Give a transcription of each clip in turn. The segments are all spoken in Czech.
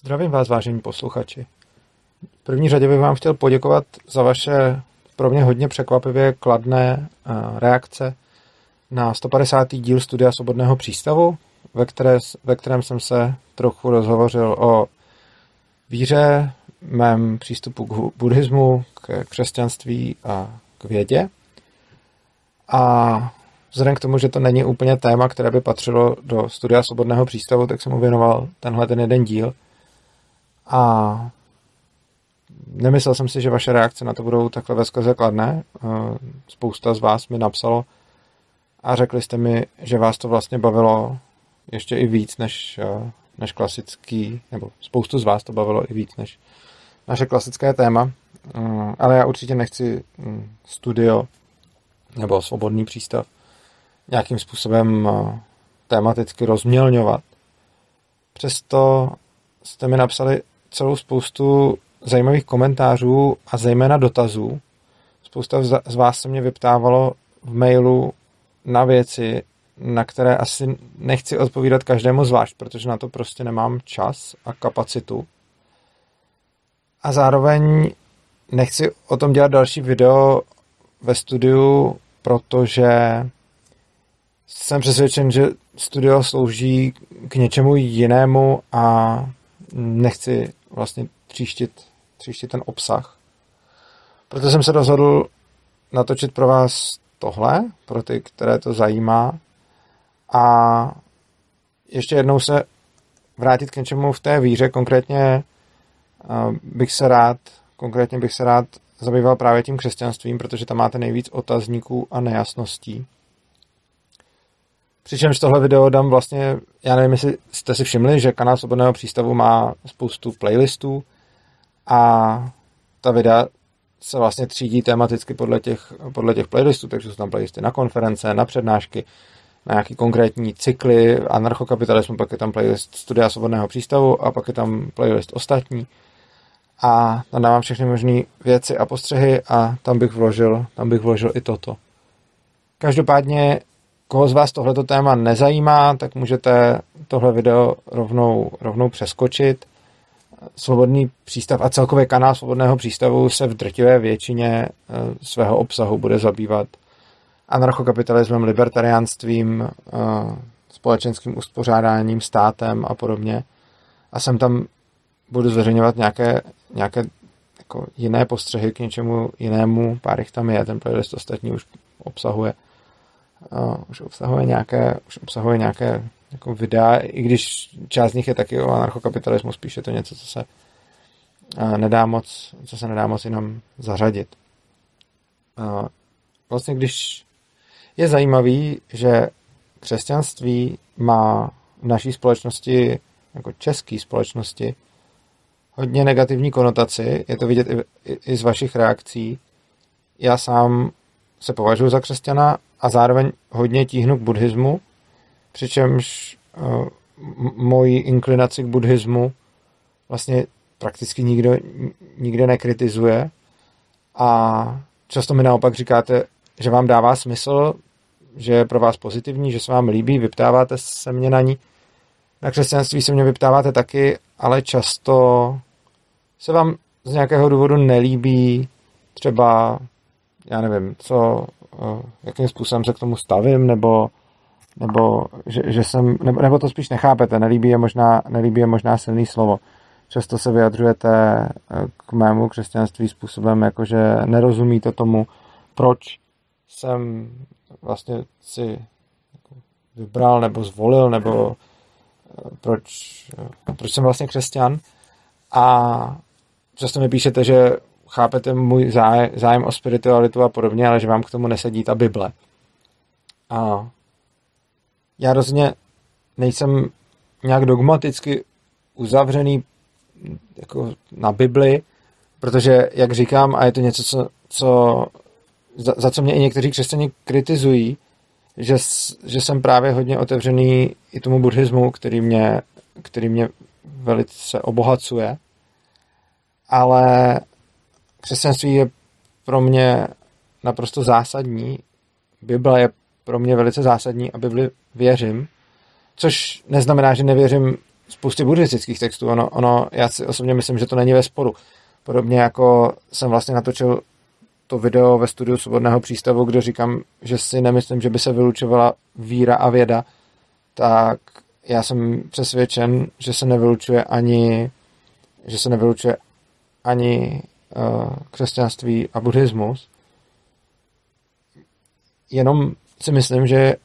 Zdravím vás, vážení posluchači. V první řadě bych vám chtěl poděkovat za vaše pro mě hodně překvapivě kladné eh, reakce na 150. díl Studia Svobodného přístavu, ve, které, ve kterém jsem se trochu rozhovořil o víře, mém přístupu k buddhismu, k křesťanství a k vědě. A vzhledem k tomu, že to není úplně téma, které by patřilo do studia Svobodného přístavu, tak jsem mu věnoval tenhle ten jeden díl – a nemyslel jsem si, že vaše reakce na to budou takhle ve skrze kladné. Eh, spousta z vás mi napsalo a řekli jste mi, že vás to vlastně bavilo ještě i víc než, eh, než klasický, nebo spoustu z vás to bavilo i víc než naše klasické téma. Eh, ale já určitě nechci hm, studio nebo svobodný přístav nějakým způsobem tematicky rozmělňovat. Přesto jste mi napsali celou spoustu zajímavých komentářů a zejména dotazů. Spousta z vás se mě vyptávalo v mailu na věci, na které asi nechci odpovídat každému zvlášť, protože na to prostě nemám čas a kapacitu. A zároveň nechci o tom dělat další video ve studiu, protože jsem přesvědčen, že studio slouží k něčemu jinému a nechci vlastně tříštit, tříštit ten obsah. Proto jsem se rozhodl natočit pro vás tohle, pro ty, které to zajímá. A ještě jednou se vrátit k něčemu v té víře. Konkrétně bych se rád, konkrétně bych se rád zabýval právě tím křesťanstvím, protože tam máte nejvíc otazníků a nejasností. Přičemž tohle video dám vlastně, já nevím, jestli jste si všimli, že kanál Svobodného přístavu má spoustu playlistů a ta videa se vlastně třídí tematicky podle těch, podle těch playlistů, takže jsou tam playlisty na konference, na přednášky, na nějaký konkrétní cykly, anarchokapitalismu, pak je tam playlist Studia Svobodného přístavu a pak je tam playlist ostatní. A tam dávám všechny možné věci a postřehy a tam bych vložil, tam bych vložil i toto. Každopádně koho z vás tohleto téma nezajímá, tak můžete tohle video rovnou, rovnou přeskočit. Svobodný přístav a celkově kanál Svobodného přístavu se v drtivé většině eh, svého obsahu bude zabývat anarchokapitalismem, libertariánstvím, eh, společenským uspořádáním, státem a podobně. A jsem tam budu zveřejňovat nějaké, nějaké jako jiné postřehy k něčemu jinému. Pár jich tam je, ten playlist ostatní už obsahuje uh, už obsahuje nějaké, už obsahuje nějaké jako videa, i když část z nich je taky o anarchokapitalismu, spíš je to něco, co se uh, nedá moc, co se nedá moc jenom zařadit. Uh, vlastně když je zajímavý, že křesťanství má v naší společnosti, jako české společnosti, hodně negativní konotaci. Je to vidět i, i, i z vašich reakcí. Já sám se považuji za křesťana a zároveň hodně tíhnu k buddhismu, přičemž uh, moji inklinaci k buddhismu vlastně prakticky nikdo nikde nekritizuje a často mi naopak říkáte, že vám dává smysl, že je pro vás pozitivní, že se vám líbí, vyptáváte se mě na ní. Na křesťanství se mě vyptáváte taky, ale často se vám z nějakého důvodu nelíbí třeba, já nevím, co jakým způsobem se k tomu stavím, nebo, nebo že, že jsem, nebo, nebo to spíš nechápete, nelíbí je, možná, nelíbí je možná silný slovo. Často se vyjadřujete e, k mému křesťanství způsobem, jakože nerozumíte tomu, proč jsem vlastně si vybral nebo zvolil, nebo e, proč, proč jsem vlastně křesťan. A často mi píšete, že chápete můj zájem, zájem o spiritualitu a podobně, ale že vám k tomu nesedí ta Bible. A já rozhodně nejsem nějak dogmaticky uzavřený jako na Bibli, protože, jak říkám, a je to něco, co, co za, za co mě i někteří křesťani kritizují, že, že jsem právě hodně otevřený i tomu buddhismu, který mě, který mě velice obohacuje, ale křesťanství je pro mě naprosto zásadní. Bible je pro mě velice zásadní a Bibli věřím, což neznamená, že nevěřím spoustě buddhistických textů. Ono, ono, já si osobně myslím, že to není ve sporu. Podobně jako jsem vlastně natočil to video ve studiu Svobodného přístavu, kde říkám, že si nemyslím, že by se vylučovala víra a věda, tak já jsem přesvědčen, že se nevylučuje ani že se nevylučuje ani křesťanství a buddhismus. Jenom si myslím, že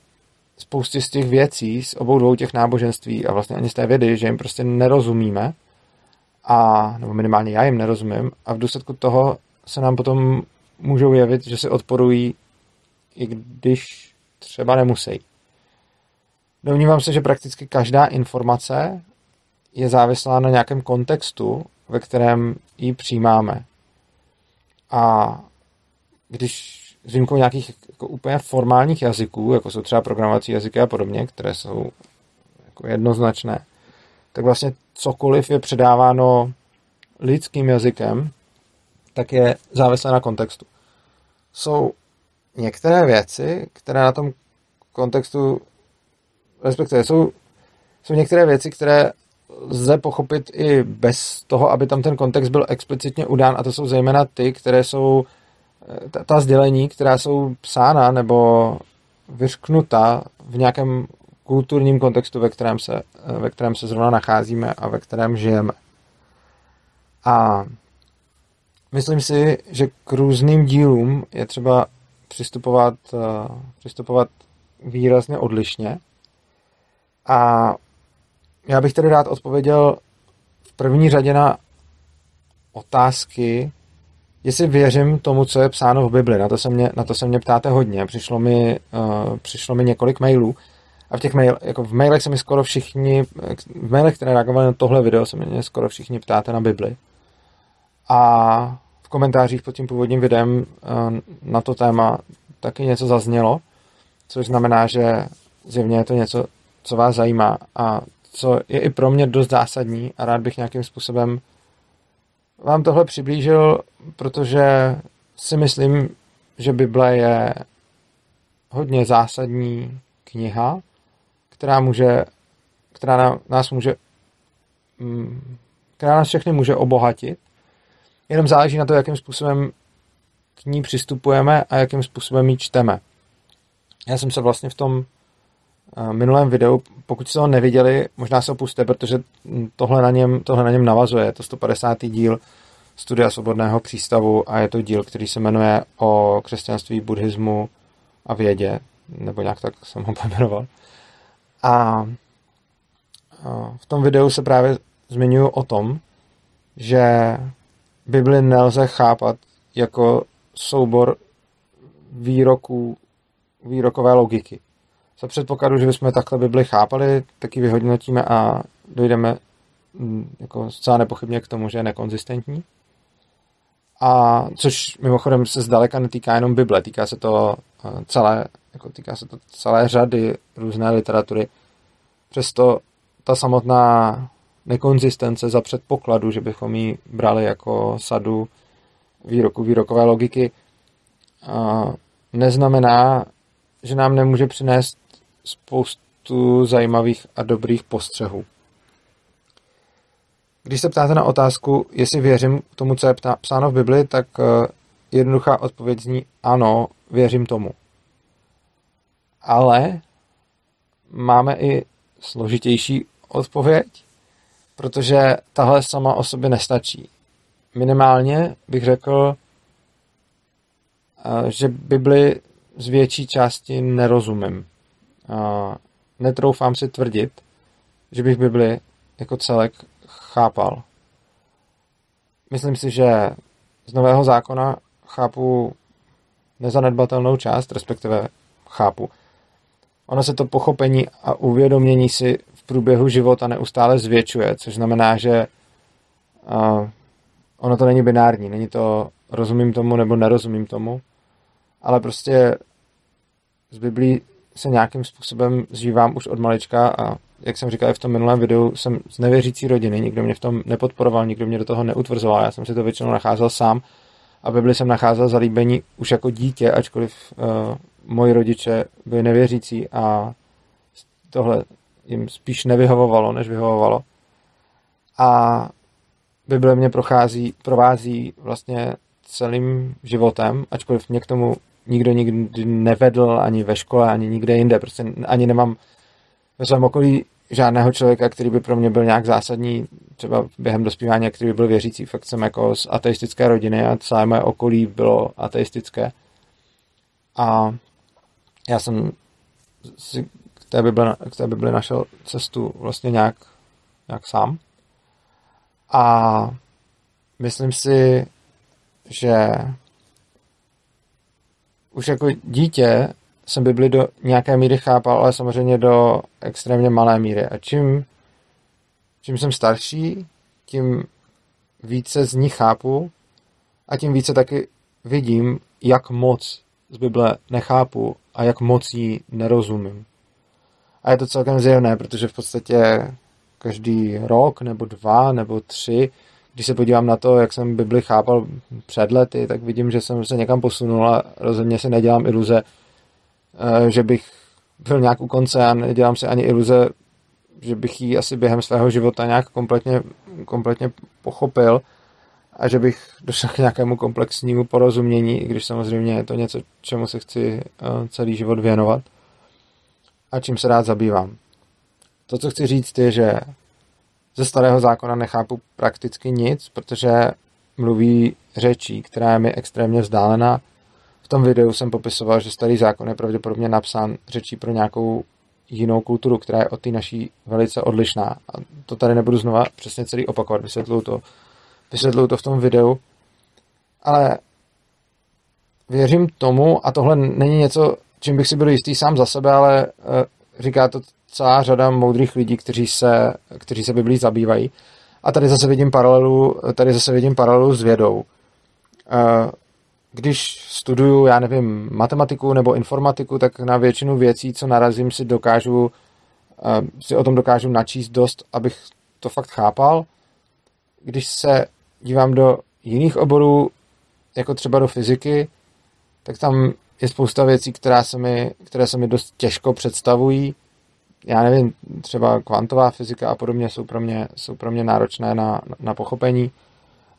spoustě z těch věcí, z obou dvou těch náboženství a vlastně ani z té vědy, že jim prostě nerozumíme a, nebo minimálně já jim nerozumím a v důsledku toho se nám potom můžou jevit, že si odporují, i když třeba nemusí. Domnívám se, že prakticky každá informace je závislá na nějakém kontextu, ve kterém ji přijímáme. A když s výjimkou nějakých jako úplně formálních jazyků, jako jsou třeba programovací jazyky a podobně, které jsou jako jednoznačné, tak vlastně cokoliv je předáváno lidským jazykem, tak je závislé na kontextu. Jsou některé věci, které na tom kontextu, respektive jsou, jsou některé věci, které lze pochopit i bez toho, aby tam ten kontext byl explicitně udán, a to jsou zejména ty, které jsou ta, ta sdělení, která jsou psána nebo vyřknuta v nějakém kulturním kontextu, ve kterém, se, ve kterém se zrovna nacházíme a ve kterém žijeme. A myslím si, že k různým dílům je třeba přistupovat, přistupovat výrazně odlišně. A já bych tedy rád odpověděl v první řadě na otázky, jestli věřím tomu, co je psáno v Bibli. Na to se mě, na to se mě ptáte hodně. Přišlo mi, uh, přišlo mi několik mailů a v těch mail, jako v mailech se mi skoro všichni, v mailech, které reagovaly na tohle video, se mě skoro všichni ptáte na Bibli. A v komentářích pod tím původním videem uh, na to téma taky něco zaznělo, což znamená, že zjevně je to něco, co vás zajímá a co je i pro mě dost zásadní a rád bych nějakým způsobem vám tohle přiblížil, protože si myslím, že Bible je hodně zásadní kniha, která může, která nás může, mm, která nás všechny může obohatit. Jenom záleží na to, jakým způsobem k ní přistupujeme a jakým způsobem ji čteme. Já jsem se vlastně v tom minulém videu, pokud jste ho neviděli, možná se opuste, protože tohle na něm, tohle na něm navazuje. Je to 150. díl Studia Svobodného přístavu a je to díl, který se jmenuje o křesťanství, buddhismu a vědě, nebo nějak tak jsem ho pojmenoval. A v tom videu se právě zmiňuji o tom, že Bibli nelze chápat jako soubor výroků, výrokové logiky. Za předpokladu, že bychom takhle Bibli chápali, taky vyhodnotíme a dojdeme mm, jako zcela nepochybně k tomu, že je nekonzistentní. A což mimochodem se zdaleka netýká jenom Bible, týká se to eh, celé, jako týká se to celé řady různé literatury. Přesto ta samotná nekonzistence za předpokladu, že bychom ji brali jako sadu výroku, výrokové logiky, neznamená, že nám nemůže přinést spoustu zajímavých a dobrých postřehů. Když se ptáte na otázku, jestli věřím tomu, co je psáno v Bibli, tak eh, jednoduchá odpověď zní ano, věřím tomu. Ale máme i složitější odpověď, protože tahle sama o sobě nestačí. Minimálně bych řekl, eh, že Bibli z větší části nerozumím. Netroufám si tvrdit, že bych Bibli jako celek chápal. Myslím si, že z Nového zákona chápu nezanedbatelnou část, respektive chápu. Ono se to pochopení a uvědomění si v průběhu života neustále zvětšuje, což znamená, že uh, ono to není binární, není to rozumím tomu nebo nerozumím tomu, ale prostě z Biblí se nějakým způsobem zžívám už od malička a jak jsem říkal i v tom minulém videu, jsem z nevěřící rodiny, nikdo mě v tom nepodporoval, nikdo mě do toho neutvrzoval, já jsem si to většinou nacházel sám a Bibli jsem nacházel zalíbení už jako dítě, ačkoliv uh, moji rodiče byli nevěřící a tohle jim spíš nevyhovovalo, než vyhovovalo. A Bible mě prochází, provází vlastně celým životem, ačkoliv mě k tomu nikdo nikdy nevedl ani ve škole, ani nikde jinde. Prostě ani nemám ve svém okolí žádného člověka, který by pro mě byl nějak zásadní, třeba během dospívání, který by byl věřící. Fakt jsem jako z ateistické rodiny a celé moje okolí bylo ateistické. A já jsem si k té Bibli, k té Bibli našel cestu vlastně nějak, nějak sám. A myslím si, že už jako dítě jsem Bibli do nějaké míry chápal, ale samozřejmě do extrémně malé míry. A čím, čím jsem starší, tím více z ní chápu a tím více taky vidím, jak moc z Bible nechápu a jak moc jí nerozumím. A je to celkem zjevné, protože v podstatě každý rok nebo dva nebo tři, když se podívám na to, jak jsem Bibli chápal před lety, tak vidím, že jsem se někam posunul a rozhodně si nedělám iluze, eh, že bych byl nějak u konce a nedělám si ani iluze, že bych ji asi během svého života nějak kompletně, kompletně pochopil a že bych došel k nějakému komplexnímu porozumění, i když samozřejmě je to něco, čemu se chci eh, celý život věnovat a čím se rád zabývám. To, co chci říct, je, že ze starého zákona nechápu prakticky nic, protože mluví řečí, která je mi extrémně vzdálená. V tom videu jsem popisoval, že starý zákon je pravděpodobně napsán řečí pro nějakou jinou kulturu, která je od té naší velice odlišná. A to tady nebudu znova přesně celý opakovat, vysvětluju to, vysvětluju to v tom videu. Ale věřím tomu, a tohle není něco, čím bych si byl jistý sám za sebe, ale eh, říká to celá řada moudrých lidí, kteří se, kteří se Biblí zabývají. A tady zase vidím paralelu, tady zase vidím paralelu s vědou. Eh, když studuju, já nevím, matematiku nebo informatiku, tak na většinu věcí, co narazím, si dokážu, eh, si o tom dokážu načíst dost, abych to fakt chápal. Když se dívám do jiných oborů, jako třeba do fyziky, tak tam je spousta věcí, která se mi, které se mi dost těžko představují. Já nevím, třeba kvantová fyzika a podobně jsou pro mě, jsou pro mě náročné na, na pochopení.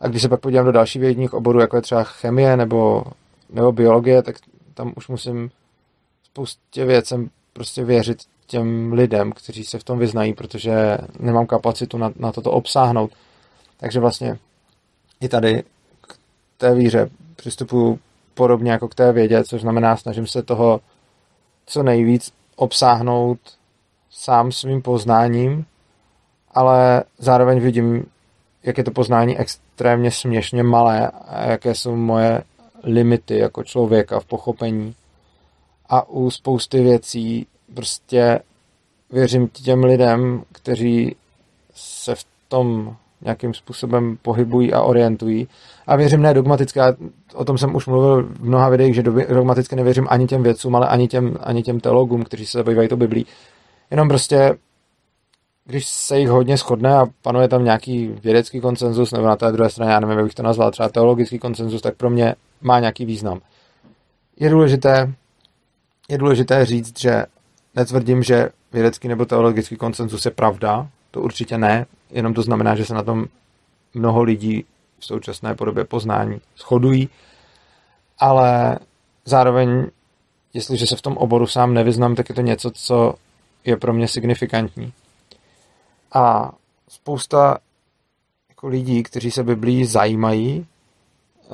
A když se pak podívám do dalších vědních oborů, jako je třeba chemie nebo, nebo biologie, tak tam už musím spoustě věcem prostě věřit těm lidem, kteří se v tom vyznají, protože nemám kapacitu na, na toto obsáhnout. Takže vlastně i tady k té víře přistupuji podobně jako k té vědě, což znamená, snažím se toho co nejvíc obsáhnout sám svým poznáním, ale zároveň vidím, jak je to poznání extrémně směšně malé a jaké jsou moje limity jako člověka v pochopení. A u spousty věcí prostě věřím těm lidem, kteří se v tom nějakým způsobem pohybují a orientují. A věřím ne dogmaticky, o tom jsem už mluvil v mnoha videích, že dogmaticky nevěřím ani těm vědcům, ale ani těm, ani těm teologům, kteří se zabývají to Biblí. Jenom prostě, když se jich hodně shodne a panuje tam nějaký vědecký konsenzus, nebo na té druhé straně, já nevím, jak bych to nazval, třeba teologický konsenzus, tak pro mě má nějaký význam. Je důležité, je důležité říct, že netvrdím, že vědecký nebo teologický konsenzus je pravda, to určitě ne, jenom to znamená, že se na tom mnoho lidí v současné podobě poznání shodují, ale zároveň, jestliže se v tom oboru sám nevyznám, tak je to něco, co je pro mě signifikantní. A spousta jako lidí, kteří se Biblí zajímají,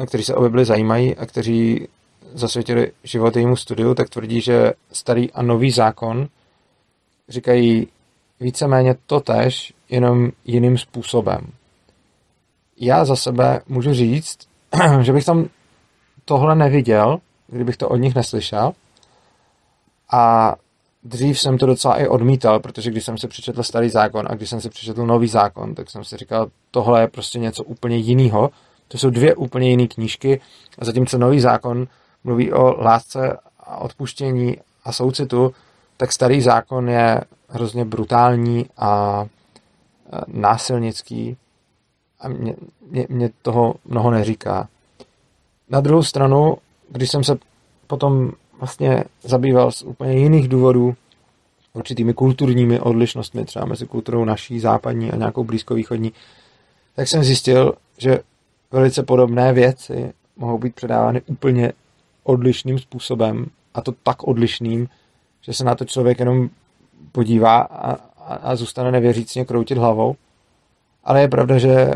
kteří se o Bibli zajímají a kteří zasvětili život jejímu studiu, tak tvrdí, že starý a nový zákon říkají víceméně totež, jenom jiným způsobem. Já za sebe můžu říct, že bych tam tohle neviděl, kdybych to od nich neslyšel. A dřív jsem to docela i odmítal, protože když jsem si přečetl starý zákon a když jsem si přečetl nový zákon, tak jsem si říkal, tohle je prostě něco úplně jiného. To jsou dvě úplně jiné knížky. A zatímco nový zákon mluví o lásce a odpuštění a soucitu, tak starý zákon je hrozně brutální a násilnický a mě, mě, mě toho mnoho neříká. Na druhou stranu, když jsem se potom vlastně zabýval z úplně jiných důvodů určitými kulturními odlišnostmi, třeba mezi kulturou naší, západní a nějakou blízkovýchodní, tak jsem zjistil, že velice podobné věci mohou být předávány úplně odlišným způsobem a to tak odlišným, že se na to člověk jenom podívá a, a, a zůstane nevěřícně kroutit hlavou. Ale je pravda, že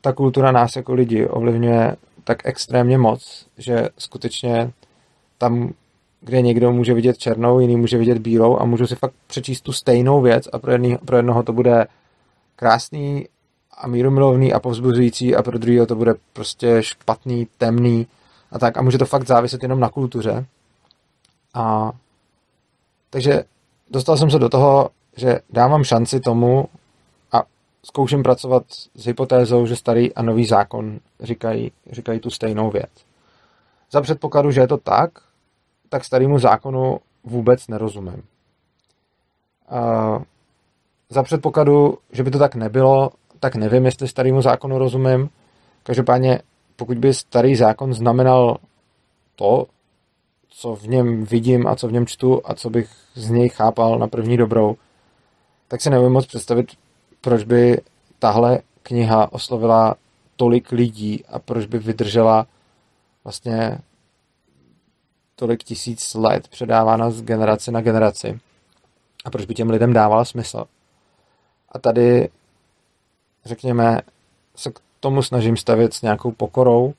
ta kultura nás jako lidi ovlivňuje tak extrémně moc, že skutečně tam, kde někdo může vidět černou, jiný může vidět bílou a můžu si fakt přečíst tu stejnou věc a pro, jedný, pro jednoho to bude krásný a mírumilovný a povzbuzující a pro druhého to bude prostě špatný, temný a tak a může to fakt záviset jenom na kultuře. A takže dostal jsem se do toho, že dávám šanci tomu a zkouším pracovat s hypotézou, že starý a nový zákon říkají, říkají tu stejnou věc. Za předpokladu, že je to tak, tak starému zákonu vůbec nerozumím. Uh, za předpokladu, že by to tak nebylo, tak nevím, jestli starému zákonu rozumím. Každopádně, pokud by starý zákon znamenal to, co v něm vidím a co v něm čtu a co bych z něj chápal na první dobrou, tak si nevím moc představit, proč by tahle kniha oslovila tolik lidí a proč by vydržela vlastně tolik tisíc let předávána z generace na generaci. A proč by těm lidem dávala smysl. A tady, řekněme, se k tomu snažím stavět s nějakou pokorou,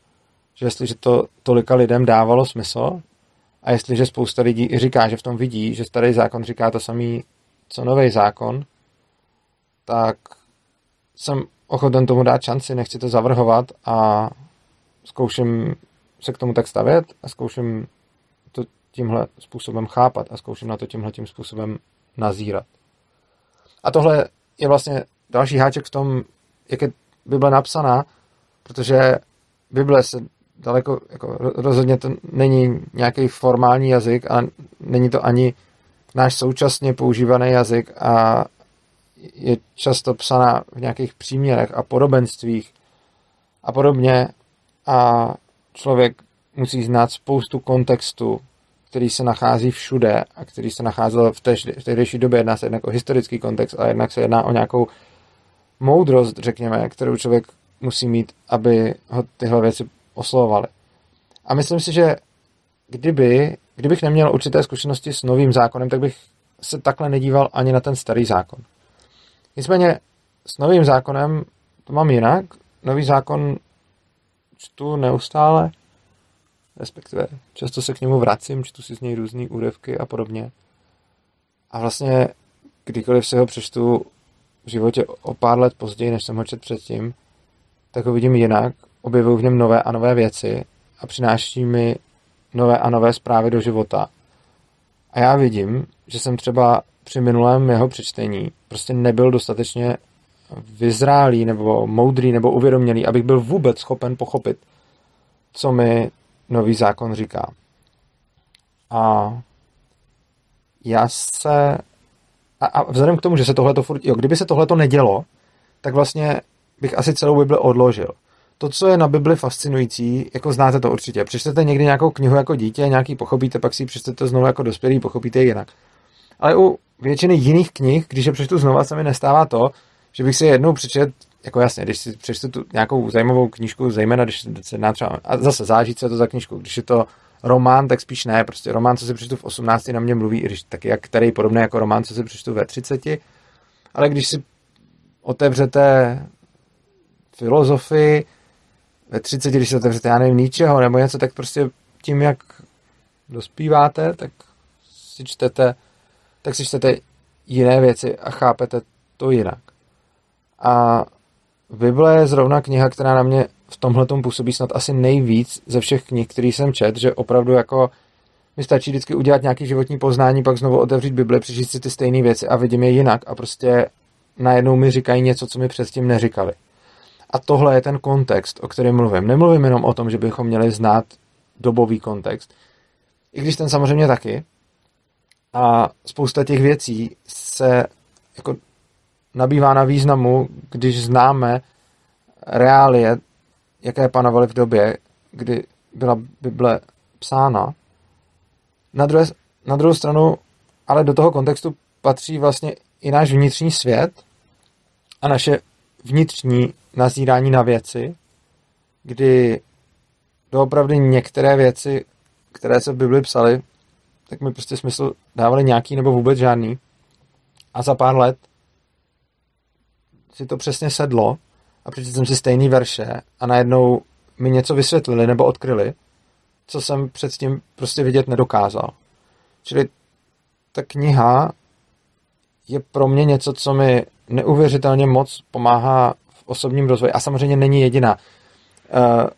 že jestliže to tolika lidem dávalo smysl, a jestliže spousta lidí říká, že v tom vidí, že starý zákon říká to samý, co nový zákon, tak jsem ochoten tomu dát šanci, nechci to zavrhovat a zkouším se k tomu tak stavět a zkouším tímhle způsobem chápat a zkouším na to tímhle tím způsobem nazírat. A tohle je vlastně další háček v tom, jak je Bible napsaná, protože Bible se daleko, jako rozhodně to není nějaký formální jazyk a není to ani náš současně používaný jazyk a je často psaná v nějakých příměrech a podobenstvích a podobně a člověk musí znát spoustu kontextu, který se nachází všude a který se nacházel v, té, v tehdejší době. Jedná se jednak o historický kontext, ale jednak se jedná o nějakou moudrost, řekněme, kterou člověk musí mít, aby ho tyhle věci oslovovali. A myslím si, že kdyby, kdybych neměl určité zkušenosti s novým zákonem, tak bych se takhle nedíval ani na ten starý zákon. Nicméně s novým zákonem to mám jinak. Nový zákon čtu neustále, respektive často se k němu vracím, čtu si z něj různé úryvky a podobně. A vlastně kdykoliv se ho přečtu v životě o pár let později, než jsem ho četl předtím, tak ho vidím jinak, objevuju v něm nové a nové věci a přináší mi nové a nové zprávy do života. A já vidím, že jsem třeba při minulém jeho přečtení prostě nebyl dostatečně vyzrálý nebo moudrý nebo uvědomělý, abych byl vůbec schopen pochopit, co mi nový zákon říká. A já se... A, a vzhledem k tomu, že se tohle furt... Jo, kdyby se tohle to nedělo, tak vlastně bych asi celou Bibli odložil. To, co je na Bibli fascinující, jako znáte to určitě. Přečtete někdy nějakou knihu jako dítě, nějaký pochopíte, pak si ji přečtete znovu jako dospělý, pochopíte jinak. Ale u většiny jiných knih, když je přečtu znova, se mi nestává to, že bych si jednou přečet, jako jasně, když si přečtu tu nějakou zajímavou knížku, zejména když se jedná třeba, a zase záží, co je to za knížku, když je to román, tak spíš ne, prostě román, co si přečtu v 18, na mě mluví, i když taky jak který podobný jako román, co si přečtu ve 30, ale když si otevřete filozofii, ve 30, když se otevřete, já nevím, ničeho nebo něco, tak prostě tím, jak dospíváte, tak si čtete tak si čtete jiné věci a chápete to jinak. A Bible je zrovna kniha, která na mě v tomhle působí snad asi nejvíc ze všech knih, který jsem čet, že opravdu jako mi stačí vždycky udělat nějaký životní poznání, pak znovu otevřít Bible, přečíst si ty stejné věci a vidím je jinak a prostě najednou mi říkají něco, co mi předtím neříkali. A tohle je ten kontext, o kterém mluvím. Nemluvím jenom o tom, že bychom měli znát dobový kontext, i když ten samozřejmě taky, a spousta těch věcí se jako nabývá na významu, když známe reálie, jaké panovaly v době, kdy byla Bible psána. Na, druhé, na druhou stranu, ale do toho kontextu patří vlastně i náš vnitřní svět a naše vnitřní nazírání na věci, kdy doopravdy některé věci, které se v Bibli psaly, tak mi prostě smysl dávali nějaký nebo vůbec žádný. A za pár let si to přesně sedlo a přečetl jsem si stejný verše a najednou mi něco vysvětlili nebo odkryli, co jsem předtím prostě vidět nedokázal. Čili ta kniha je pro mě něco, co mi neuvěřitelně moc pomáhá v osobním rozvoji. A samozřejmě není jediná. Eh,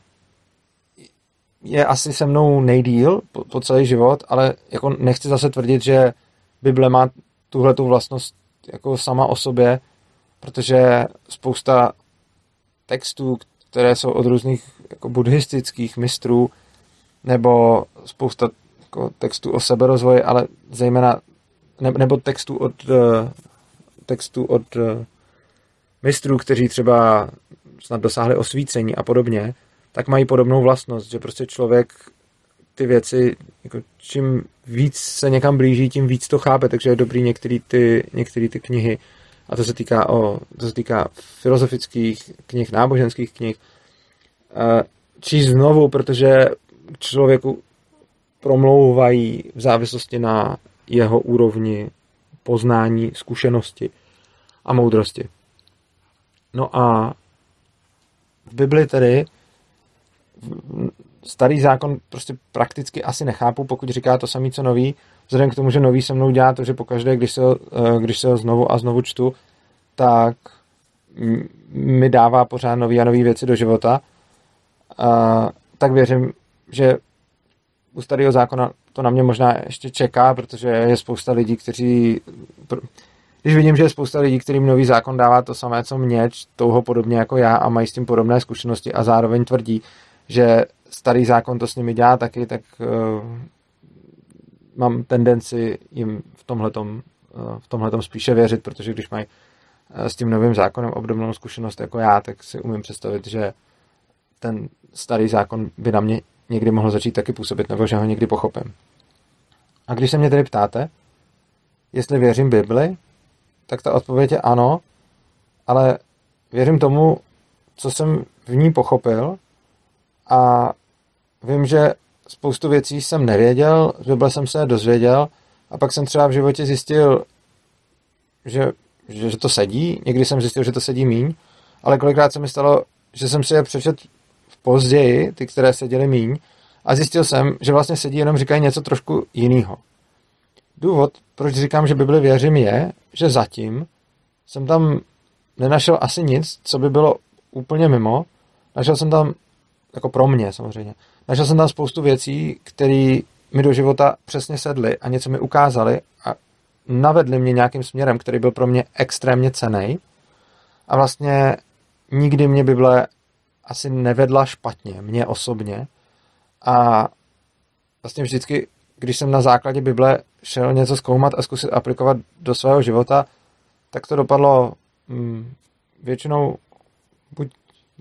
je asi se mnou nejdíl po, po celý život, ale jako nechci zase tvrdit, že Bible má tuhle tu vlastnost jako sama o sobě, protože spousta textů, které jsou od různých jako buddhistických mistrů, nebo spousta jako textů o seberozvoji, ale zejména ne, nebo textů od uh, textů od uh, mistrů, kteří třeba snad dosáhli osvícení a podobně, tak mají podobnou vlastnost, že prostě člověk ty věci, jako čím víc se někam blíží, tím víc to chápe, takže je dobrý některé ty, některý ty knihy, a to se týká, o, to se týká filozofických knih, náboženských knih, číst znovu, protože člověku promlouvají v závislosti na jeho úrovni poznání, zkušenosti a moudrosti. No a v Bibli tedy starý zákon prostě prakticky asi nechápu, pokud říká to samý, co nový, vzhledem k tomu, že nový se mnou dělá to, že pokaždé, když se, ho, eh, když se ho znovu a znovu čtu, tak mi dává pořád nový a nový věci do života, a, tak věřím, že u starého zákona to na mě možná ještě čeká, protože je spousta lidí, kteří když vidím, že je spousta lidí, kterým nový zákon dává to samé, co mě, touho podobně jako já a mají s tím podobné zkušenosti a zároveň tvrdí, že starý zákon to s nimi dělá taky, tak uh, mám tendenci jim v tomhletom, uh, v tomhletom spíše věřit, protože když mají uh, s tím novým zákonem obdobnou zkušenost jako já, tak si umím představit, že ten starý zákon by na mě někdy mohl začít taky působit, nebo že ho někdy pochopím. A když se mě tedy ptáte, jestli věřím Bibli, tak ta odpověď je ano, ale věřím tomu, co jsem v ní pochopil a vím, že spoustu věcí jsem nevěděl, z Bible jsem se dozvěděl a pak jsem třeba v životě zjistil, že, že, že to sedí, někdy jsem zjistil, že to sedí míň, ale kolikrát se mi stalo, že jsem si je přečet později, ty, které seděly míň, a zjistil jsem, že vlastně sedí jenom říkají něco trošku jiného. Důvod, proč říkám, že Bibli věřím, je, že zatím jsem tam nenašel asi nic, co by bylo úplně mimo. Našel jsem tam, jako pro mě samozřejmě, našel jsem tam spoustu věcí, které mi do života přesně sedly a něco mi ukázali a navedli mě nějakým směrem, který byl pro mě extrémně cený. A vlastně nikdy mě Bible asi nevedla špatně, mě osobně. A vlastně vždycky, když jsem na základě Bible šel něco zkoumat a zkusit aplikovat do svého života, tak to dopadlo hm, většinou buď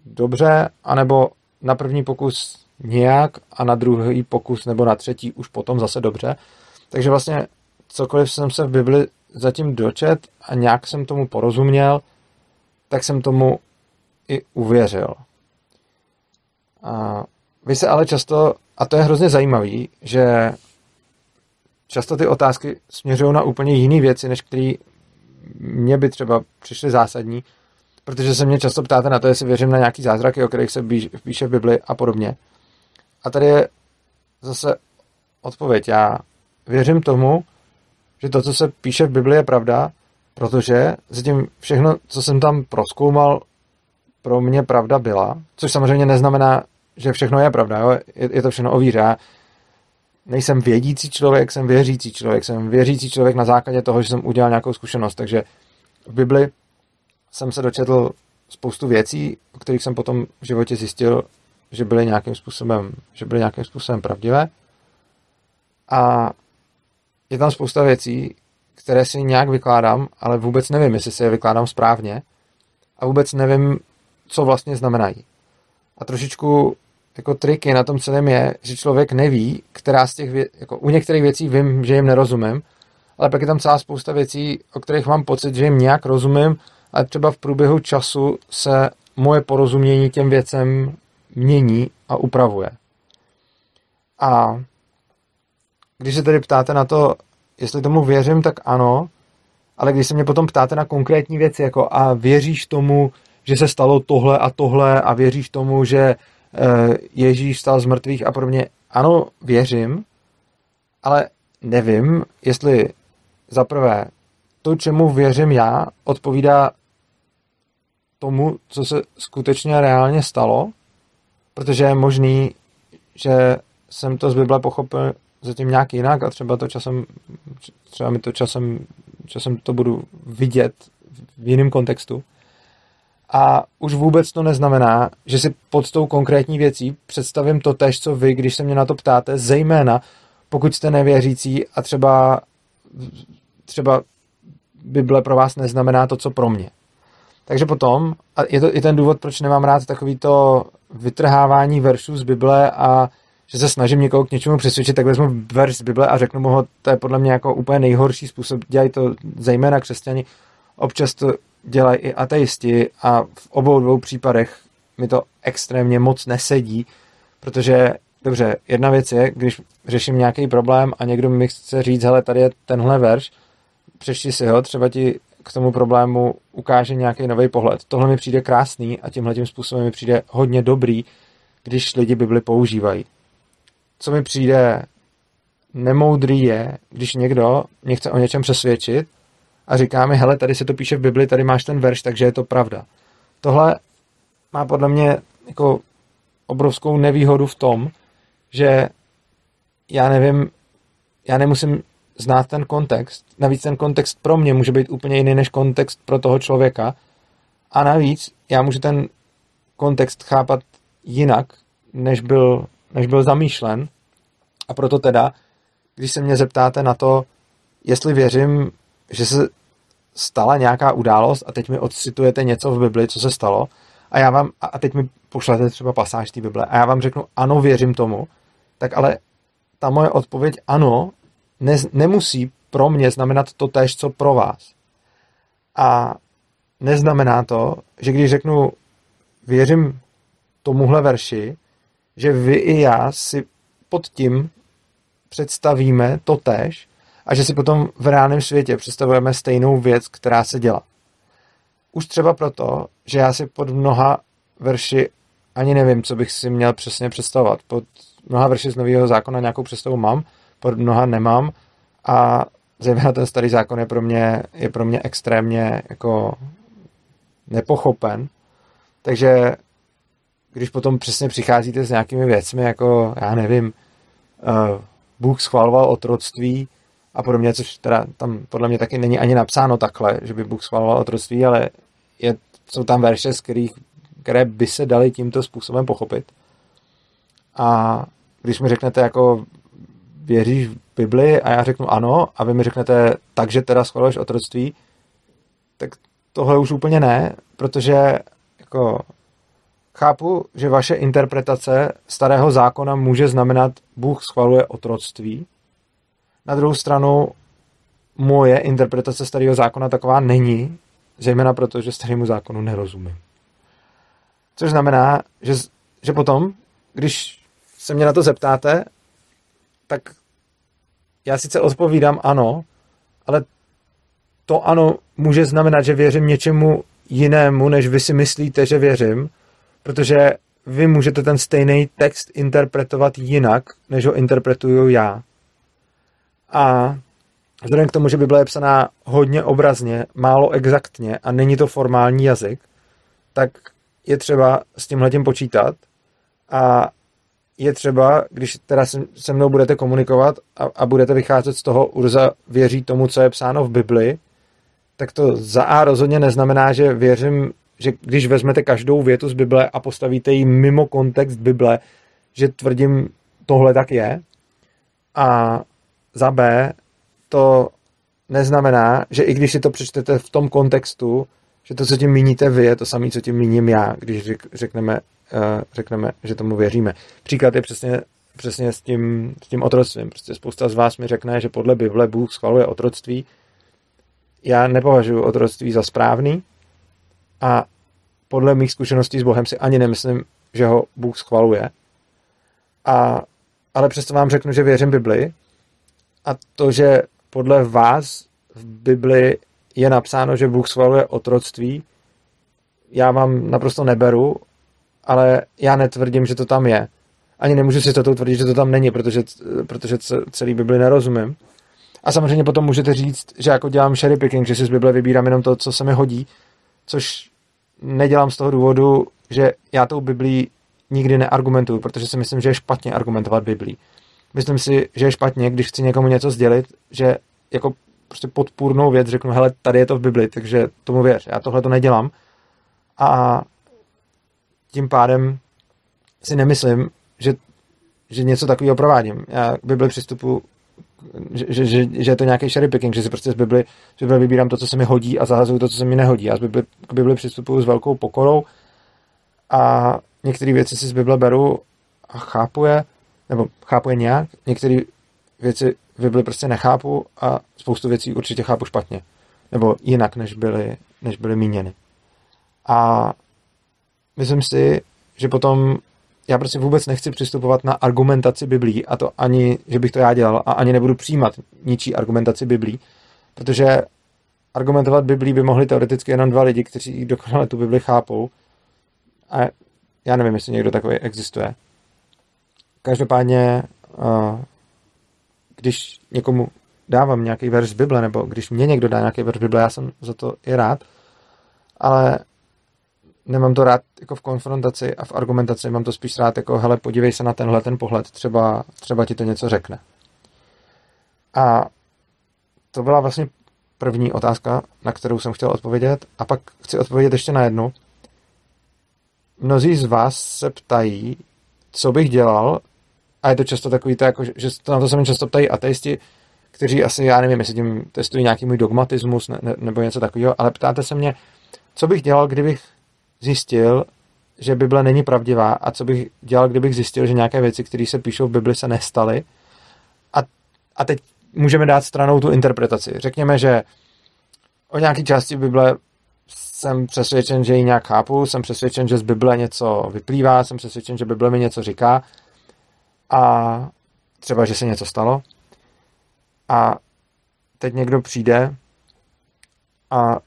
dobře, anebo na první pokus nějak a na druhý pokus nebo na třetí už potom zase dobře. Takže vlastně cokoliv jsem se v Bibli zatím dočet a nějak jsem tomu porozuměl, tak jsem tomu i uvěřil. A vy se ale často, a to je hrozně zajímavý, že často ty otázky směřují na úplně jiné věci, než které mě by třeba přišly zásadní, protože se mě často ptáte na to, jestli věřím na nějaký zázraky, o kterých se píše v Bibli a podobně. A tady je zase odpověď. Já věřím tomu, že to, co se píše v Bibli, je pravda, protože zatím všechno, co jsem tam proskoumal, pro mě pravda byla, což samozřejmě neznamená, že všechno je pravda, jo? Je, je to všechno o víře. Nejsem vědící člověk, jsem věřící člověk. Jsem věřící člověk na základě toho, že jsem udělal nějakou zkušenost. Takže v Bibli jsem se dočetl spoustu věcí, o kterých jsem potom v životě zjistil, že byly nějakým způsobem, že byly nějakým způsobem pravdivé. A je tam spousta věcí, které si nějak vykládám, ale vůbec nevím, jestli si je vykládám správně a vůbec nevím, co vlastně znamenají. A trošičku jako triky na tom celém je, že člověk neví, která z těch věcí, jako u některých věcí vím, že jim nerozumím, ale pak je tam celá spousta věcí, o kterých mám pocit, že jim nějak rozumím, ale třeba v průběhu času se moje porozumění těm věcem mění a upravuje. A když se tedy ptáte na to, jestli tomu věřím, tak ano, ale když se mě potom ptáte na konkrétní věci, jako a věříš tomu, že se stalo tohle a tohle a věříš tomu, že e, Ježíš stal z mrtvých a podobně, ano, věřím, ale nevím, jestli za prvé to, čemu věřím já, odpovídá tomu, co se skutečně reálně stalo, protože je možný, že jsem to z Bible pochopil zatím nějak jinak a třeba to časem, třeba mi to časem, časem to budu vidět v jiném kontextu. A už vůbec to neznamená, že si pod tou konkrétní věcí představím to tež, co vy, když se mě na to ptáte, zejména pokud jste nevěřící a třeba, třeba Bible pro vás neznamená to, co pro mě. Takže potom, a je to i ten důvod, proč nemám rád takový to vytrhávání veršů z Bible a že se snažím někoho k něčemu přesvědčit, tak vezmu verš z Bible a řeknu mu ho, to je podle mě jako úplně nejhorší způsob, dělají to zejména křesťani, občas to dělají i ateisti a v obou dvou případech mi to extrémně moc nesedí, protože dobře, jedna věc je, když řeším nějaký problém a někdo mi chce říct, hele, tady je tenhle verš, přečti si ho, třeba ti k tomu problému ukáže nějaký nový pohled. Tohle mi přijde krásný a tímhle tím způsobem mi přijde hodně dobrý, když lidi Bibli používají. Co mi přijde nemoudrý je, když někdo mě chce o něčem přesvědčit a říká mi, hele, tady se to píše v Bibli, tady máš ten verš, takže je to pravda. Tohle má podle mě jako obrovskou nevýhodu v tom, že já nevím, já nemusím znát ten kontext. Navíc ten kontext pro mě může být úplně jiný než kontext pro toho člověka. A navíc já můžu ten kontext chápat jinak, než byl, než byl zamýšlen. A proto teda, když se mě zeptáte na to, jestli věřím, že se stala nějaká událost a teď mi odcitujete něco v Bibli, co se stalo, a já vám, a teď mi pošlete třeba pasáž té Bible a já vám řeknu, ano, věřím tomu, tak ale ta moje odpověď ano ne, nemusí pro mě znamenat to tež, co pro vás. A neznamená to, že když řeknu věřím tomuhle verši, že vy i já si pod tím představíme to tež a že si potom v reálném světě představujeme stejnou věc, která se dělá. Už třeba proto, že já si pod mnoha verši ani nevím, co bych si měl přesně představovat. Pod mnoha verši z nového zákona nějakou představu mám, pod mnoha nemám a zejména ten starý zákon je pro mě, je pro mě extrémně jako nepochopen. Takže když potom přesně přicházíte s nějakými věcmi, jako já nevím, uh, Bůh schvaloval otroctví a podobně, což teda tam podle mě taky není ani napsáno takhle, že by Bůh schvaloval otroctví, ale je, jsou tam verše, z kterých, které by se daly tímto způsobem pochopit. A když mi řeknete jako věříš v Bibli a já řeknu ano a vy mi řeknete takže teda schvaluješ otroctví, tak tohle už úplně ne, protože jako chápu, že vaše interpretace starého zákona může znamenat Bůh schvaluje otroctví. Na druhou stranu moje interpretace starého zákona taková není, zejména proto, že starému zákonu nerozumím. Což znamená, že, že potom, když se mě na to zeptáte, tak já sice odpovídám ano, ale to ano může znamenat, že věřím něčemu jinému, než vy si myslíte, že věřím, protože vy můžete ten stejný text interpretovat jinak, než ho interpretuju já. A vzhledem k tomu, že Bible je psaná hodně obrazně, málo exaktně a není to formální jazyk, tak je třeba s tímhletím počítat a je třeba, když teda se mnou budete komunikovat a, a budete vycházet z toho, Urza věří tomu, co je psáno v Bibli, tak to za A rozhodně neznamená, že věřím, že když vezmete každou větu z Bible a postavíte ji mimo kontext Bible, že tvrdím, tohle tak je. A za B to neznamená, že i když si to přečtete v tom kontextu, že to, co tím míníte vy, je to samé, co tím míním já, když řekneme, řekneme, že tomu věříme. Příklad je přesně přesně s tím, s tím otroctvím. Prostě spousta z vás mi řekne, že podle Bible Bůh schvaluje otroctví. Já nepovažuji otroctví za správný a podle mých zkušeností s Bohem si ani nemyslím, že ho Bůh schvaluje. A, ale přesto vám řeknu, že věřím Bibli a to, že podle vás v Bibli je napsáno, že Bůh schvaluje otroctví, já vám naprosto neberu, ale já netvrdím, že to tam je. Ani nemůžu si to tvrdit, že to tam není, protože, protože celý Bibli nerozumím. A samozřejmě potom můžete říct, že jako dělám cherry picking, že si z Bible vybírám jenom to, co se mi hodí, což nedělám z toho důvodu, že já tou Biblí nikdy neargumentuju, protože si myslím, že je špatně argumentovat Biblí. Myslím si, že je špatně, když chci někomu něco sdělit, že jako prostě podpůrnou věc řeknu, hele, tady je to v Bibli, takže tomu věř. Já tohle to nedělám. A tím pádem si nemyslím, že, že něco takového provádím. Já k Bibli přistupu, že, že, že, že je to nějaký cherry picking, že si prostě z Bibli, z Bibli vybírám to, co se mi hodí a zahazuju to, co se mi nehodí. Já z Bibli, k Bibli přistupuju s velkou pokorou a některé věci si z Bible beru a chápu je, nebo chápu je nějak, některé věci v Bibli prostě nechápu a spoustu věcí určitě chápu špatně. Nebo jinak, než byly, než byly míněny. A myslím si, že potom já prostě vůbec nechci přistupovat na argumentaci Biblí a to ani, že bych to já dělal a ani nebudu přijímat ničí argumentaci Biblí, protože argumentovat Biblí by mohli teoreticky jenom dva lidi, kteří dokonale tu Bibli chápou a já nevím, jestli někdo takový existuje. Každopádně, když někomu dávám nějaký verš Bible, nebo když mě někdo dá nějaký verš Bible, já jsem za to i rád, ale nemám to rád jako v konfrontaci a v argumentaci, mám to spíš rád jako, hele, podívej se na tenhle ten pohled, třeba, třeba ti to něco řekne. A to byla vlastně první otázka, na kterou jsem chtěl odpovědět a pak chci odpovědět ještě na jednu. Mnozí z vás se ptají, co bych dělal, a je to často takový to, jako, že to na to se mi často ptají ateisti, kteří asi, já nevím, jestli tím testují nějaký můj dogmatismus ne, ne, nebo něco takového, ale ptáte se mě, co bych dělal, kdybych zjistil, že Bible není pravdivá a co bych dělal, kdybych zjistil, že nějaké věci, které se píšou v Bibli, se nestaly. A, a teď můžeme dát stranou tu interpretaci. Řekněme, že o nějaké části Bible jsem přesvědčen, že ji nějak chápu, jsem přesvědčen, že z Bible něco vyplývá, jsem přesvědčen, že Bible mi něco říká a třeba, že se něco stalo. A teď někdo přijde a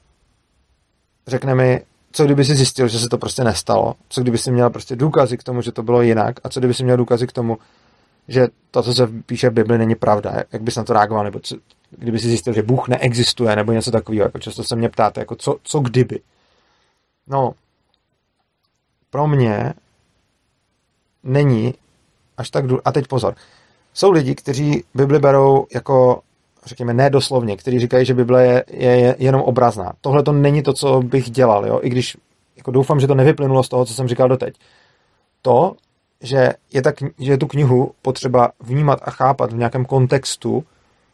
řekne mi, co kdyby si zjistil, že se to prostě nestalo? Co kdyby si měl prostě důkazy k tomu, že to bylo jinak? A co kdyby si měl důkazy k tomu, že to, co se píše v Bibli, není pravda? Jak bys na to reagoval? Nebo co, kdyby si zjistil, že Bůh neexistuje, nebo něco takového? Jako často se mě ptáte, jako co, co kdyby? No, pro mě není až tak důležité. A teď pozor. Jsou lidi, kteří Bibli berou jako řekněme, nedoslovně, kteří říkají, že Bible je, je jenom obrazná. Tohle to není to, co bych dělal, jo? i když jako doufám, že to nevyplynulo z toho, co jsem říkal doteď. To, že je, ta, že je tu knihu potřeba vnímat a chápat v nějakém kontextu,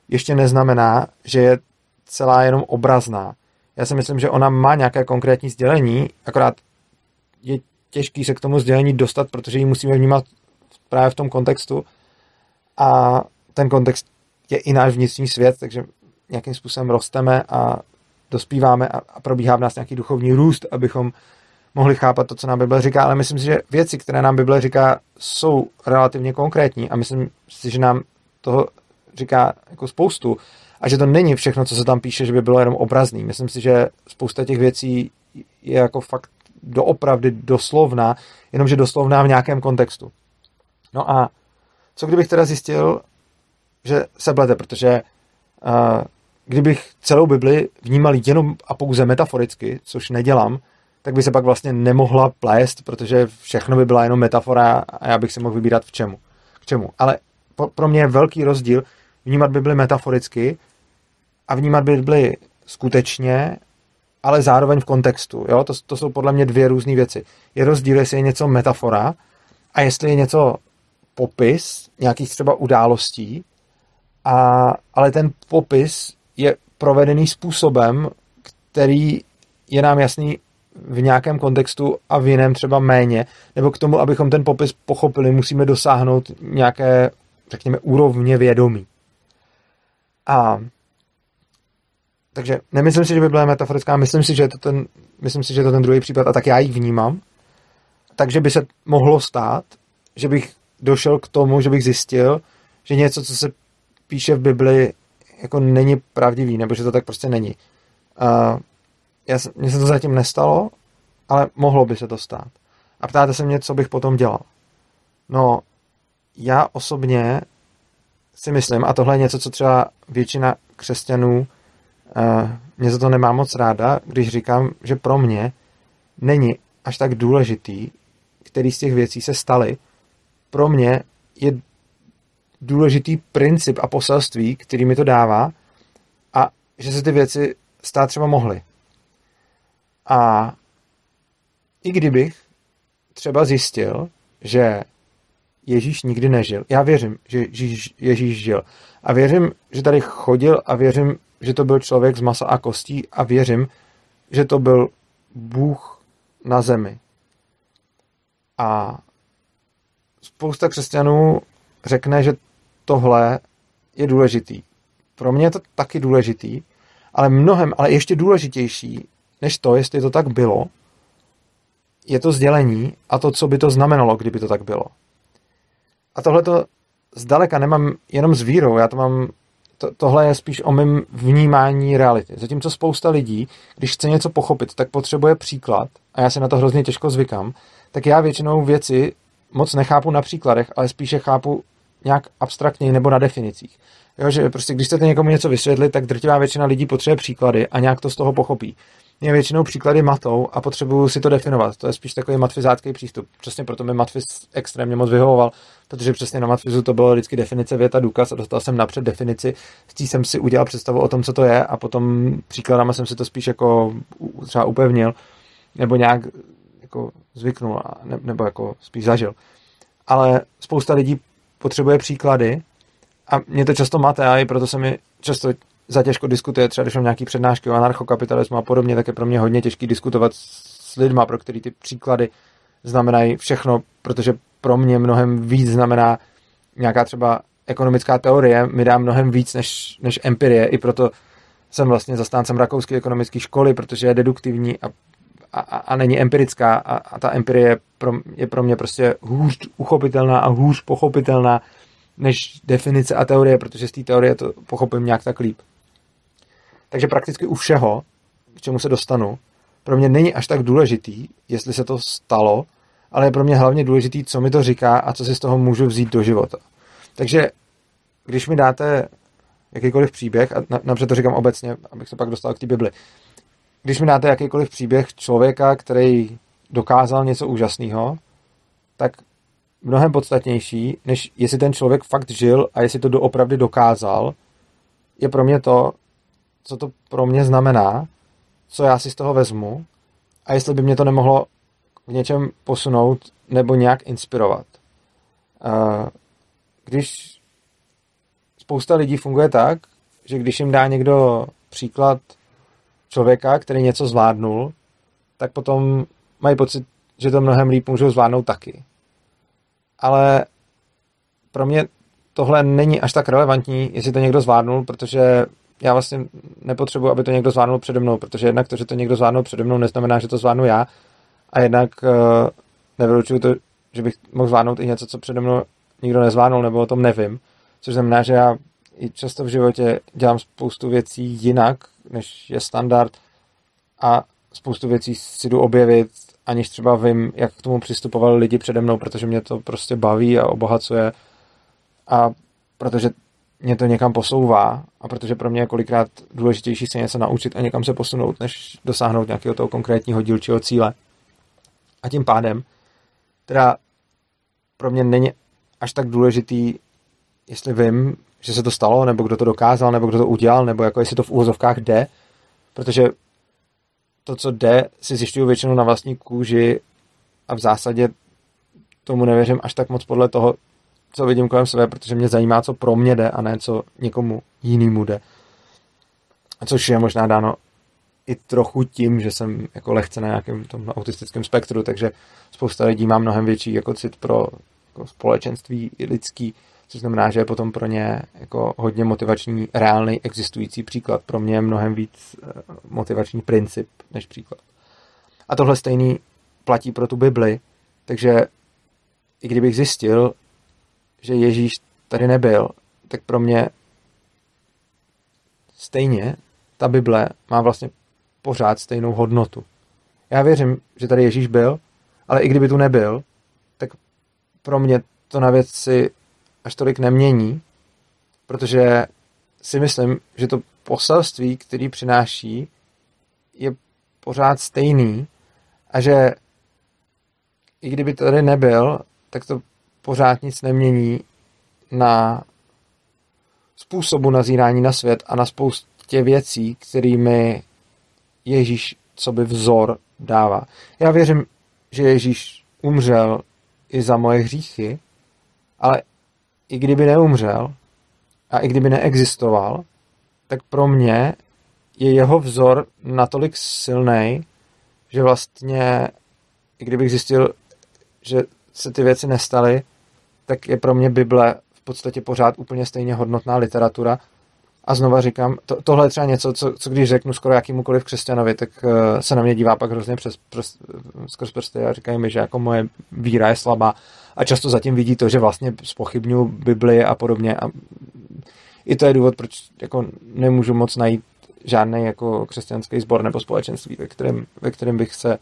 ještě neznamená, že je celá jenom obrazná. Já si myslím, že ona má nějaké konkrétní sdělení, akorát je těžký se k tomu sdělení dostat, protože ji musíme vnímat právě v tom kontextu a ten kontext je i náš vnitřní svět, takže nějakým způsobem rosteme a dospíváme a, a probíhá v nás nějaký duchovní růst, abychom mohli chápat to, co nám Bible říká, ale myslím si, že věci, které nám Bible říká, jsou relativně konkrétní a myslím si, že nám toho říká jako spoustu a že to není všechno, co se tam píše, že by bylo jenom obrazný. Myslím si, že spousta těch věcí je jako fakt doopravdy doslovná, jenomže doslovná v nějakém kontextu. No a co kdybych teda zjistil, že se blete, protože uh, kdybych celou Bibli vnímal jenom a pouze metaforicky, což nedělám, tak by se pak vlastně nemohla plést, protože všechno by byla jenom metafora a já bych si mohl vybírat v čemu. K čemu. Ale po, pro mě je velký rozdíl vnímat Bibli metaforicky a vnímat Bibli skutečně, ale zároveň v kontextu. Jo? To, to jsou podle mě dvě různé věci. Je rozdíl, jestli je něco metafora a jestli je něco popis nějakých třeba událostí, a, ale ten popis je provedený způsobem, který je nám jasný v nějakém kontextu a v jiném třeba méně, nebo k tomu, abychom ten popis pochopili, musíme dosáhnout nějaké, řekněme, úrovně vědomí. A takže nemyslím si, že by byla metaforická, myslím si, že je to ten, myslím si, že je to ten druhý případ a tak já ji vnímám. Takže by se mohlo stát, že bych došel k tomu, že bych zjistil, že něco, co se píše v Bibli, jako není pravdivý, nebo že to tak prostě není. Uh, já, mně se to zatím nestalo, ale mohlo by se to stát. A ptáte se mě, co bych potom dělal. No, já osobně si myslím, a tohle je něco, co třeba většina křesťanů uh, mě za to nemá moc ráda, když říkám, že pro mě není až tak důležitý, který z těch věcí se staly. Pro mě je důležitý princip a poselství, který mi to dává a že se ty věci stát třeba mohly. A i kdybych třeba zjistil, že Ježíš nikdy nežil. Já věřím, že Ježíš, Ježíš žil. A věřím, že tady chodil a věřím, že to byl člověk z masa a kostí a věřím, že to byl Bůh na zemi. A spousta křesťanů řekne, že tohle je důležitý. Pro mě je to taky důležitý, ale mnohem, ale ještě důležitější než to, jestli to tak bylo, je to sdělení a to, co by to znamenalo, kdyby to tak bylo. A tohle to zdaleka nemám jenom s vírou, já to mám, to, tohle je spíš o mém vnímání reality. Zatímco spousta lidí, když chce něco pochopit, tak potřebuje příklad, a já si na to hrozně těžko zvykám, tak já většinou věci moc nechápu na příkladech, ale spíše chápu nějak abstraktněji nebo na definicích. Jo, že prostě když chcete někomu něco vysvětlit, tak drtivá většina lidí potřebuje příklady a nějak to z toho pochopí. Mě většinou příklady matou a potřebuju si to definovat. To je spíš takový matfizácký přístup. Přesně proto mi matfiz extrémně moc vyhovoval, protože přesně na matfizu to bylo vždycky definice věta důkaz a dostal jsem napřed definici, s tím jsem si udělal představu o tom, co to je a potom příkladama jsem si to spíš jako třeba upevnil nebo nějak jako zvyknul ne, nebo jako spíš zažil. Ale spousta lidí potřebuje příklady. A mě to často máte a i proto se mi často zatěžko diskutuje, třeba když mám nějaký přednášky o anarchokapitalismu a podobně, tak je pro mě hodně těžký diskutovat s lidma, pro který ty příklady znamenají všechno, protože pro mě mnohem víc znamená nějaká třeba ekonomická teorie, mi dá mnohem víc než, než empirie, i proto jsem vlastně zastáncem rakouské ekonomické školy, protože je deduktivní a, a, a není empirická a, a ta empirie je pro, je pro mě prostě hůř uchopitelná a hůř pochopitelná než definice a teorie, protože z té teorie to pochopím nějak tak líp. Takže prakticky u všeho, k čemu se dostanu, pro mě není až tak důležitý, jestli se to stalo, ale je pro mě hlavně důležitý, co mi to říká a co si z toho můžu vzít do života. Takže když mi dáte jakýkoliv příběh, a napřed to říkám obecně, abych se pak dostal k té Bibli, když mi dáte jakýkoliv příběh člověka, který dokázal něco úžasného, tak mnohem podstatnější, než jestli ten člověk fakt žil a jestli to doopravdy dokázal, je pro mě to, co to pro mě znamená, co já si z toho vezmu a jestli by mě to nemohlo v něčem posunout nebo nějak inspirovat. Když spousta lidí funguje tak, že když jim dá někdo příklad člověka, který něco zvládnul, tak potom mají pocit, že to mnohem líp můžou zvládnout taky. Ale pro mě tohle není až tak relevantní, jestli to někdo zvládnul, protože já vlastně nepotřebuji, aby to někdo zvládnul přede mnou, protože jednak to, že to někdo zvládnul přede mnou, neznamená, že to zvládnu já a jednak uh, nevylučuju to, že bych mohl zvládnout i něco, co přede mnou nikdo nezvládnul, nebo o tom nevím, což znamená, že já i často v životě dělám spoustu věcí jinak, než je standard a spoustu věcí si jdu objevit, aniž třeba vím, jak k tomu přistupovali lidi přede mnou, protože mě to prostě baví a obohacuje a protože mě to někam posouvá a protože pro mě je kolikrát důležitější se něco naučit a někam se posunout, než dosáhnout nějakého toho konkrétního dílčího cíle. A tím pádem teda pro mě není až tak důležitý, jestli vím, že se to stalo, nebo kdo to dokázal, nebo kdo to udělal, nebo jako jestli to v úvozovkách jde, protože to, co jde, si zjišťuju většinou na vlastní kůži a v zásadě tomu nevěřím až tak moc podle toho, co vidím kolem sebe, protože mě zajímá, co pro mě jde a ne co někomu jinému jde. Což je možná dáno i trochu tím, že jsem jako lehce na nějakém tom autistickém spektru, takže spousta lidí má mnohem větší jako cit pro jako společenství lidský, což znamená, že je potom pro ně jako hodně motivační, reálný existující příklad. Pro mě je mnohem víc eh, motivační princip než příklad. A tohle stejný platí pro tu Bibli, takže i kdybych zjistil, že Ježíš tady nebyl, tak pro mě stejně ta Bible má vlastně pořád stejnou hodnotu. Já věřím, že tady Ježíš byl, ale i kdyby tu nebyl, tak pro mě to na věci až tolik nemění, protože si myslím, že to poselství, který přináší, je pořád stejný a že i kdyby tady nebyl, tak to pořád nic nemění na způsobu nazírání na svět a na spoustě věcí, kterými Ježíš co by vzor dává. Já věřím, že Ježíš umřel i za moje hříchy, ale i kdyby neumřel a i kdyby neexistoval, tak pro mě je jeho vzor natolik silný, že vlastně, i kdybych zjistil, že se ty věci nestaly, tak je pro mě Bible v podstatě pořád úplně stejně hodnotná literatura. A znova říkám, to, tohle je třeba něco, co, co když řeknu skoro jakýmukoliv křesťanovi, tak uh, se na mě dívá pak hrozně přes, přes, skrz prsty a říkají mi, že jako moje víra je slabá. A často zatím vidí to, že vlastně spochybnu Bibli a podobně. A i to je důvod, proč jako nemůžu moc najít žádný jako křesťanský sbor nebo společenství, ve kterém, ve kterém bych se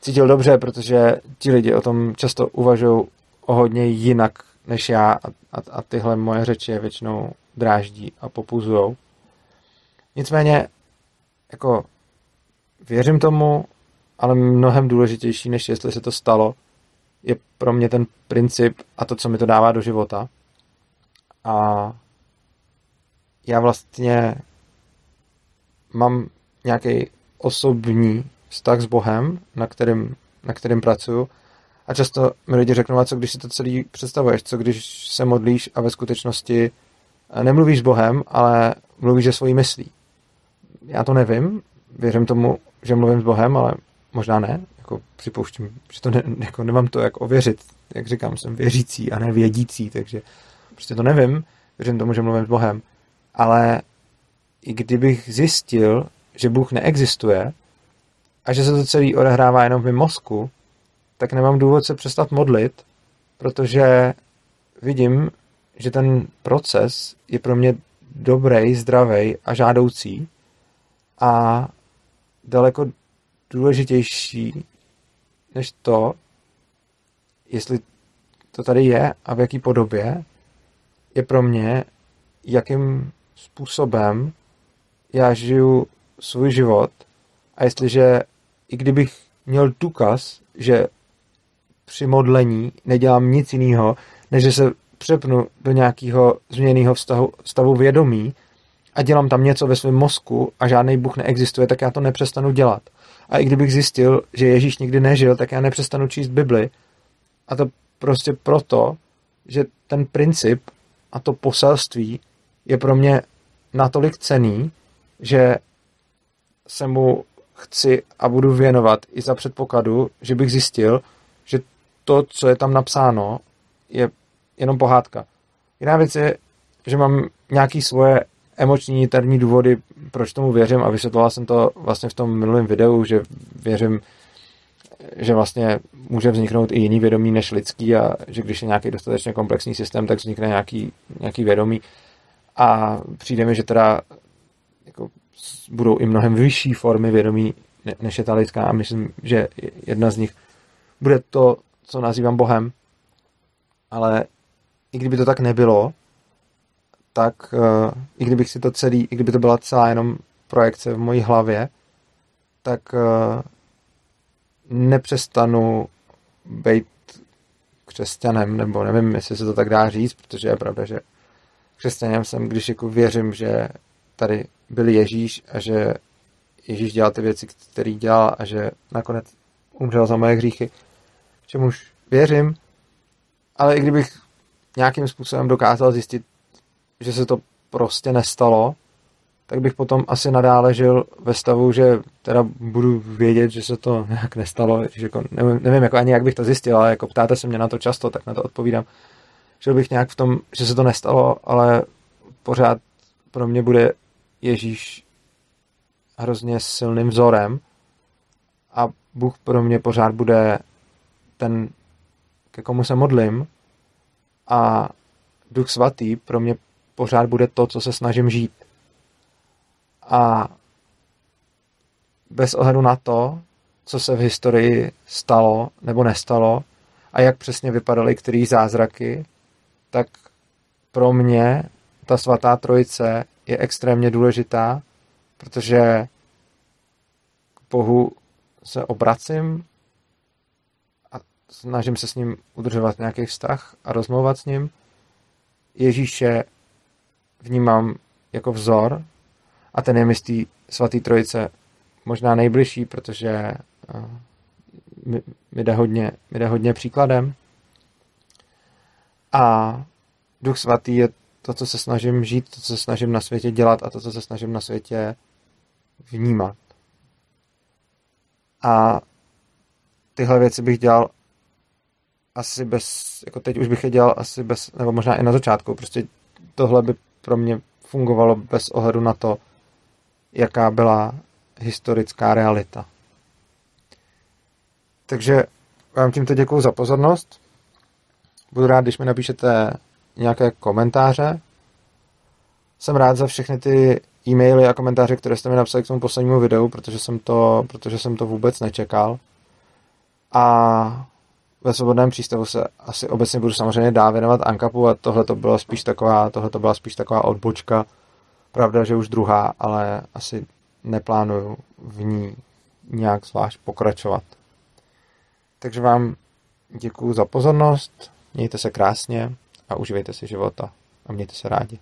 cítil dobře, protože ti lidi o tom často uvažují o hodně jinak než já a, a, a tyhle moje řeči je většinou dráždí a popuzujou. Nicméně, jako věřím tomu, ale mnohem důležitější, než jestli se to stalo, je pro mě ten princip a to, co mi to dává do života. A já vlastně mám nějaký osobní vztah s Bohem, na kterým, na kterým pracuju. A často mi lidi řeknou, a co když si to celý představuješ, co když se modlíš a ve skutečnosti nemluvíš s Bohem, ale mluvíš se svojí myslí. Já to nevím, věřím tomu, že mluvím s Bohem, ale možná ne, jako připouštím, že to ne, jako nemám to jak ověřit, jak říkám, jsem věřící a ne vědící, takže prostě to nevím, věřím tomu, že mluvím s Bohem, ale i kdybych zjistil, že Bůh neexistuje a že se to celé odehrává jenom v mém mozku, tak nemám důvod se přestat modlit, protože vidím, že ten proces je pro mě dobrý, zdravý a žádoucí a daleko důležitější než to, jestli to tady je a v jaký podobě, je pro mě, jakým způsobem já žiju svůj život a jestliže i kdybych měl důkaz, že při modlení nedělám nic jiného, než že se přepnu do nějakého změněného vztahu, stavu vědomí a dělám tam něco ve svém mozku a žádný Bůh neexistuje, tak já to nepřestanu dělat. A i kdybych zjistil, že Ježíš nikdy nežil, tak já nepřestanu číst Bibli. A to prostě proto, že ten princip a to poselství je pro mě natolik cený, že se mu chci a budu věnovat i za předpokladu, že bych zjistil, že to, co je tam napsáno, je jenom pohádka. Jiná věc je, že mám nějaký svoje emoční interní důvody, proč tomu věřím a vysvětloval jsem to vlastně v tom minulém videu, že věřím, že vlastně může vzniknout i jiný vědomí než lidský a že když je nějaký dostatečně komplexní systém, tak vznikne nějaký, nějaký vědomí a přijde mi, že teda jako budou i mnohem vyšší formy vědomí, než je ta lidská a myslím, že jedna z nich bude to, co nazývám Bohem, ale i kdyby to tak nebylo, tak uh, i kdybych si to celý, i kdyby to byla celá jenom projekce v mojí hlavě, tak uh, nepřestanu být křesťanem, nebo nevím, jestli se to tak dá říct, protože je pravda, že křesťanem jsem, když jako věřím, že tady byl Ježíš a že Ježíš dělal ty věci, které dělal a že nakonec umřel za moje hříchy, čemuž věřím, ale i kdybych nějakým způsobem dokázal zjistit, že se to prostě nestalo, tak bych potom asi nadále žil ve stavu, že teda budu vědět, že se to nějak nestalo, že jako, nevím, nevím jako ani jak bych to zjistil, ale jako ptáte se mě na to často, tak na to odpovídám. Žil bych nějak v tom, že se to nestalo, ale pořád pro mě bude Ježíš hrozně silným vzorem a Bůh pro mě pořád bude ten, ke komu se modlím a Duch Svatý pro mě pořád bude to, co se snažím žít. A bez ohledu na to, co se v historii stalo nebo nestalo a jak přesně vypadaly který zázraky, tak pro mě ta svatá trojice je extrémně důležitá, protože k Bohu se obracím snažím se s ním udržovat nějaký vztah a rozmluvat s ním. Ježíše vnímám jako vzor a ten je mi z té svatý trojice možná nejbližší, protože eh, mi, mi, jde hodně, mi jde hodně příkladem. A Duch Svatý je to, co se snažím žít, to, co se snažím na světě dělat a to, co se snažím na světě vnímat. A tyhle věci bych dělal asi bez, jako teď už bych je dělal asi bez, nebo možná i na začátku, prostě tohle by pro mě fungovalo bez ohledu na to, jaká byla historická realita. Takže vám tímto děkuji za pozornost. Budu rád, když mi napíšete nějaké komentáře. Jsem rád za všechny ty e-maily a komentáře, které jste mi napsali k tomu poslednímu videu, protože jsem to, protože jsem to vůbec nečekal. A ve svobodném přístavu se asi obecně budu samozřejmě dá věnovat Ankapu a tohle to byla spíš taková, tohle to byla spíš taková odbočka. Pravda, že už druhá, ale asi neplánuju v ní nějak zvlášť pokračovat. Takže vám děkuji za pozornost, mějte se krásně a užívejte si života a mějte se rádi.